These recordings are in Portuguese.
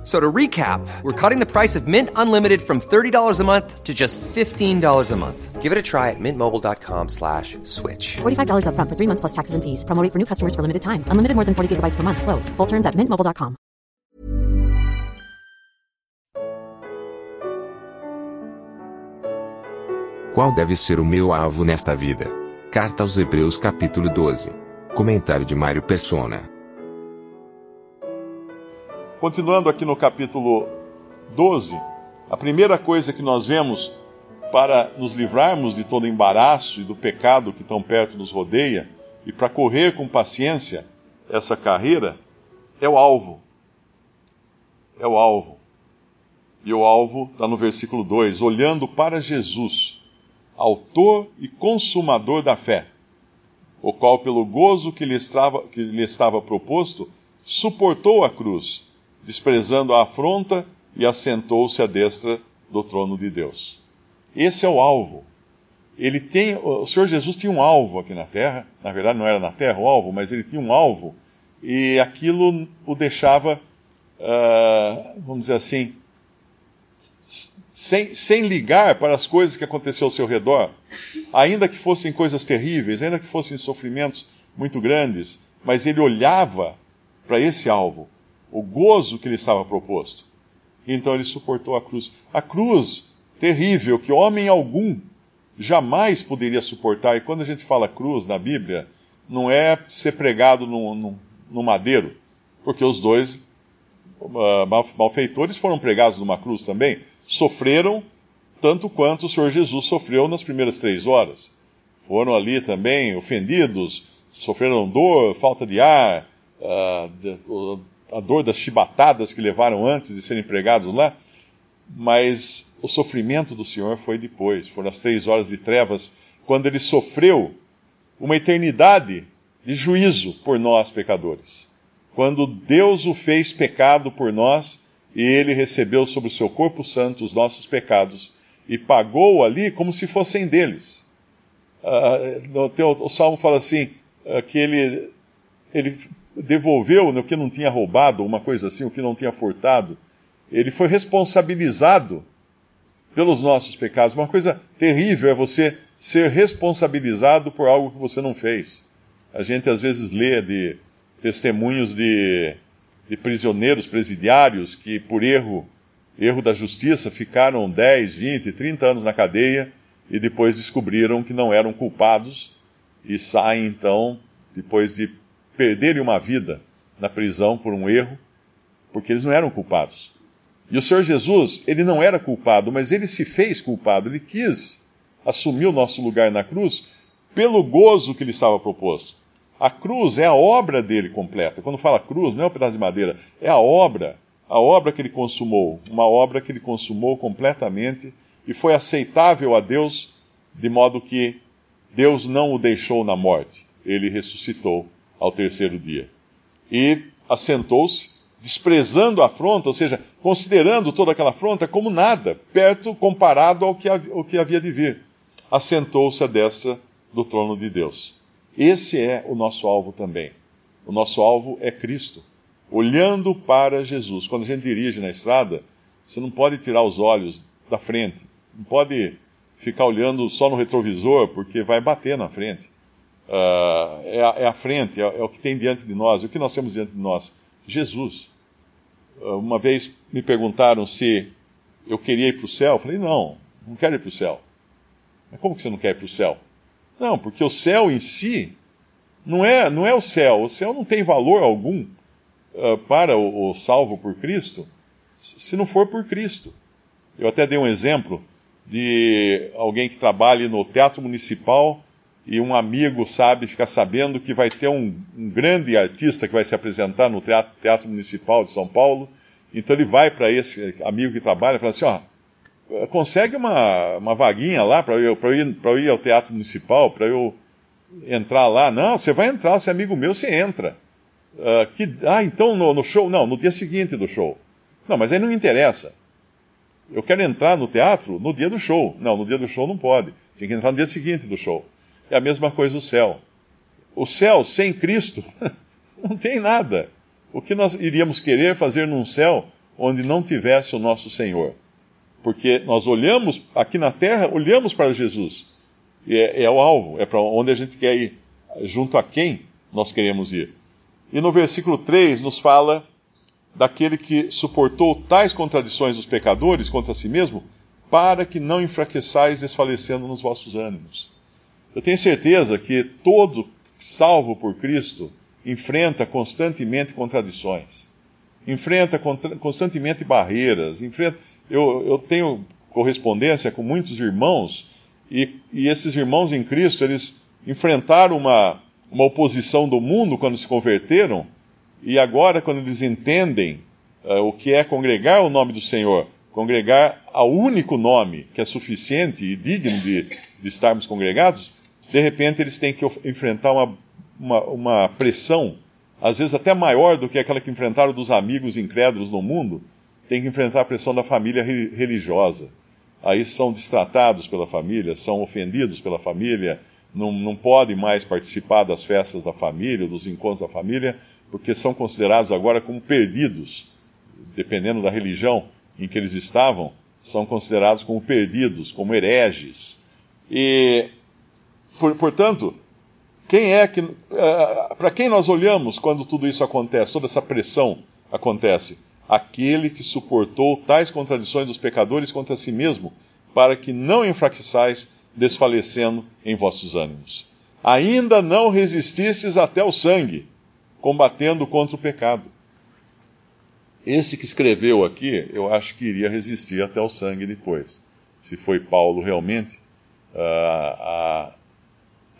F- So to recap, we're cutting the price of Mint Unlimited from $30 a month to just $15 a month. Give it a try at mintmobile.com slash switch. $45 upfront for three months plus taxes and fees. Promo rate for new customers for limited time. Unlimited more than 40 gigabytes per month. Slows. Full terms at mintmobile.com. Qual deve ser o meu alvo nesta vida? Carta aos Hebreus capítulo 12. Comentário de Mário Persona. Continuando aqui no capítulo 12, a primeira coisa que nós vemos para nos livrarmos de todo embaraço e do pecado que tão perto nos rodeia e para correr com paciência essa carreira é o alvo. É o alvo. E o alvo está no versículo 2: olhando para Jesus, Autor e Consumador da fé, o qual, pelo gozo que lhe estava, que lhe estava proposto, suportou a cruz, desprezando a afronta e assentou-se à destra do trono de Deus. Esse é o alvo. Ele tem, o Senhor Jesus tinha um alvo aqui na terra, na verdade não era na terra o alvo, mas ele tinha um alvo, e aquilo o deixava, ah, vamos dizer assim, sem, sem ligar para as coisas que aconteciam ao seu redor, ainda que fossem coisas terríveis, ainda que fossem sofrimentos muito grandes, mas ele olhava para esse alvo, o gozo que lhe estava proposto. Então ele suportou a cruz. A cruz terrível que homem algum jamais poderia suportar. E quando a gente fala cruz na Bíblia, não é ser pregado no, no, no madeiro, porque os dois uh, malfeitores foram pregados numa cruz também. Sofreram tanto quanto o Senhor Jesus sofreu nas primeiras três horas. Foram ali também ofendidos, sofreram dor, falta de ar, uh, a dor das chibatadas que levaram antes de serem pregados lá, mas o sofrimento do Senhor foi depois, foram as três horas de trevas, quando ele sofreu uma eternidade de juízo por nós, pecadores. Quando Deus o fez pecado por nós e ele recebeu sobre o seu corpo santo os nossos pecados e pagou ali como se fossem deles. Uh, o, o Salmo fala assim, uh, que ele, ele devolveu o que não tinha roubado, uma coisa assim, o que não tinha furtado. Ele foi responsabilizado pelos nossos pecados. Uma coisa terrível é você ser responsabilizado por algo que você não fez. A gente às vezes lê de testemunhos de, de prisioneiros presidiários que, por erro, erro da justiça, ficaram 10, 20, 30 anos na cadeia e depois descobriram que não eram culpados e saem então, depois de perderem uma vida na prisão por um erro, porque eles não eram culpados. E o Senhor Jesus, ele não era culpado, mas ele se fez culpado, ele quis assumir o nosso lugar na cruz pelo gozo que lhe estava proposto. A cruz é a obra dele completa. Quando fala cruz, não é um pedaço de madeira, é a obra, a obra que ele consumou, uma obra que ele consumou completamente e foi aceitável a Deus, de modo que Deus não o deixou na morte, ele ressuscitou ao terceiro dia. E assentou-se, desprezando a afronta, ou seja, considerando toda aquela afronta como nada, perto comparado ao que, ao que havia de vir. Assentou-se à destra do trono de Deus. Esse é o nosso alvo também. O nosso alvo é Cristo, olhando para Jesus. Quando a gente dirige na estrada, você não pode tirar os olhos da frente, não pode ficar olhando só no retrovisor, porque vai bater na frente. Uh, é, a, é, a, frente, é, é, o que tem diante de nós. O que nós temos diante de nós? Jesus. Uh, uma vez me perguntaram se eu queria ir para o céu. Eu falei, não, não quero ir para o céu. Mas como que você não quer ir para o céu? Não, porque o céu em si não é, não é o céu. O céu não tem valor algum uh, para o, o salvo por Cristo, se não for por Cristo. Eu até dei um exemplo de alguém que trabalha no Teatro Municipal e um amigo sabe, fica sabendo que vai ter um, um grande artista que vai se apresentar no teatro, teatro, Municipal de São Paulo. Então ele vai para esse amigo que trabalha e fala assim: ó, consegue uma, uma vaguinha lá para eu, eu, ir, eu ir ao Teatro Municipal, para eu entrar lá. Não, você vai entrar, você é amigo meu, você entra. Ah, que, ah, então no, no show? Não, no dia seguinte do show. Não, mas aí não interessa. Eu quero entrar no teatro no dia do show. Não, no dia do show não pode. Tem que entrar no dia seguinte do show. É a mesma coisa o céu. O céu sem Cristo não tem nada. O que nós iríamos querer fazer num céu onde não tivesse o nosso Senhor? Porque nós olhamos aqui na terra, olhamos para Jesus. É, é o alvo, é para onde a gente quer ir. Junto a quem nós queremos ir. E no versículo 3 nos fala daquele que suportou tais contradições dos pecadores contra si mesmo, para que não enfraqueçais desfalecendo nos vossos ânimos. Eu tenho certeza que todo salvo por Cristo enfrenta constantemente contradições, enfrenta constantemente barreiras, enfrenta. Eu, eu tenho correspondência com muitos irmãos e, e esses irmãos em Cristo eles enfrentaram uma, uma oposição do mundo quando se converteram e agora, quando eles entendem uh, o que é congregar o nome do Senhor, congregar ao único nome que é suficiente e digno de, de estarmos congregados, de repente eles têm que enfrentar uma, uma, uma, pressão, às vezes até maior do que aquela que enfrentaram dos amigos incrédulos no mundo, tem que enfrentar a pressão da família religiosa. Aí são distratados pela família, são ofendidos pela família, não, não podem mais participar das festas da família, dos encontros da família, porque são considerados agora como perdidos, dependendo da religião em que eles estavam, são considerados como perdidos, como hereges. E, por, portanto, quem é que. Uh, Para quem nós olhamos quando tudo isso acontece, toda essa pressão acontece? Aquele que suportou tais contradições dos pecadores contra si mesmo, para que não enfraqueçais desfalecendo em vossos ânimos. Ainda não resististes até o sangue, combatendo contra o pecado. Esse que escreveu aqui, eu acho que iria resistir até o sangue depois. Se foi Paulo realmente, uh,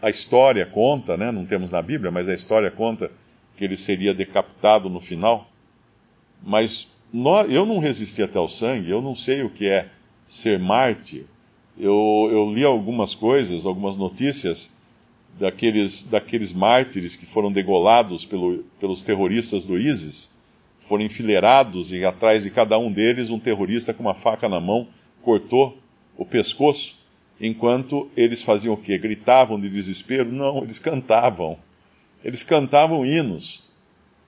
a história conta, né? não temos na Bíblia, mas a história conta que ele seria decapitado no final. Mas eu não resisti até o sangue, eu não sei o que é ser mártir, eu, eu li algumas coisas, algumas notícias daqueles, daqueles mártires que foram degolados pelo, pelos terroristas do ISIS, foram enfileirados e atrás de cada um deles um terrorista com uma faca na mão cortou o pescoço, enquanto eles faziam o quê? Gritavam de desespero? Não, eles cantavam. Eles cantavam hinos.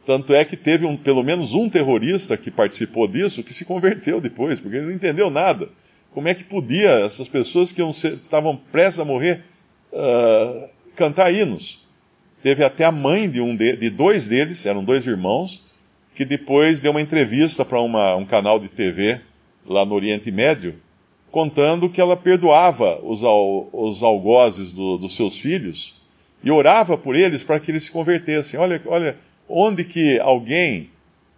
Tanto é que teve um, pelo menos um terrorista que participou disso que se converteu depois, porque ele não entendeu nada. Como é que podia essas pessoas que ser, estavam prestes a morrer uh, cantar hinos? Teve até a mãe de, um de, de, dois deles, eram dois irmãos, que depois deu uma entrevista para um canal de TV lá no Oriente Médio, contando que ela perdoava os, os algozes do, dos seus filhos e orava por eles para que eles se convertessem. Olha, olha onde que alguém,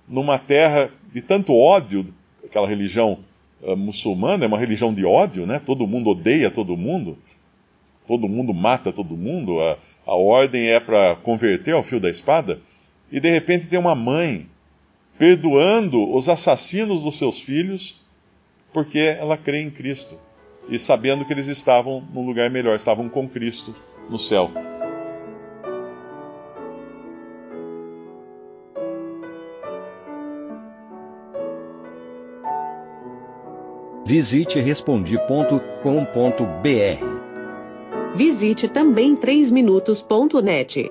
numa terra de tanto ódio, aquela religião uh, muçulmana é uma religião de ódio, né? Todo mundo odeia todo mundo, todo mundo mata todo mundo. A, a ordem é para converter ao fio da espada. E de repente tem uma mãe perdoando os assassinos dos seus filhos porque ela crê em Cristo e sabendo que eles estavam num lugar melhor, estavam com Cristo no céu. Visite respondi.com.br. Visite também 3minutos.net.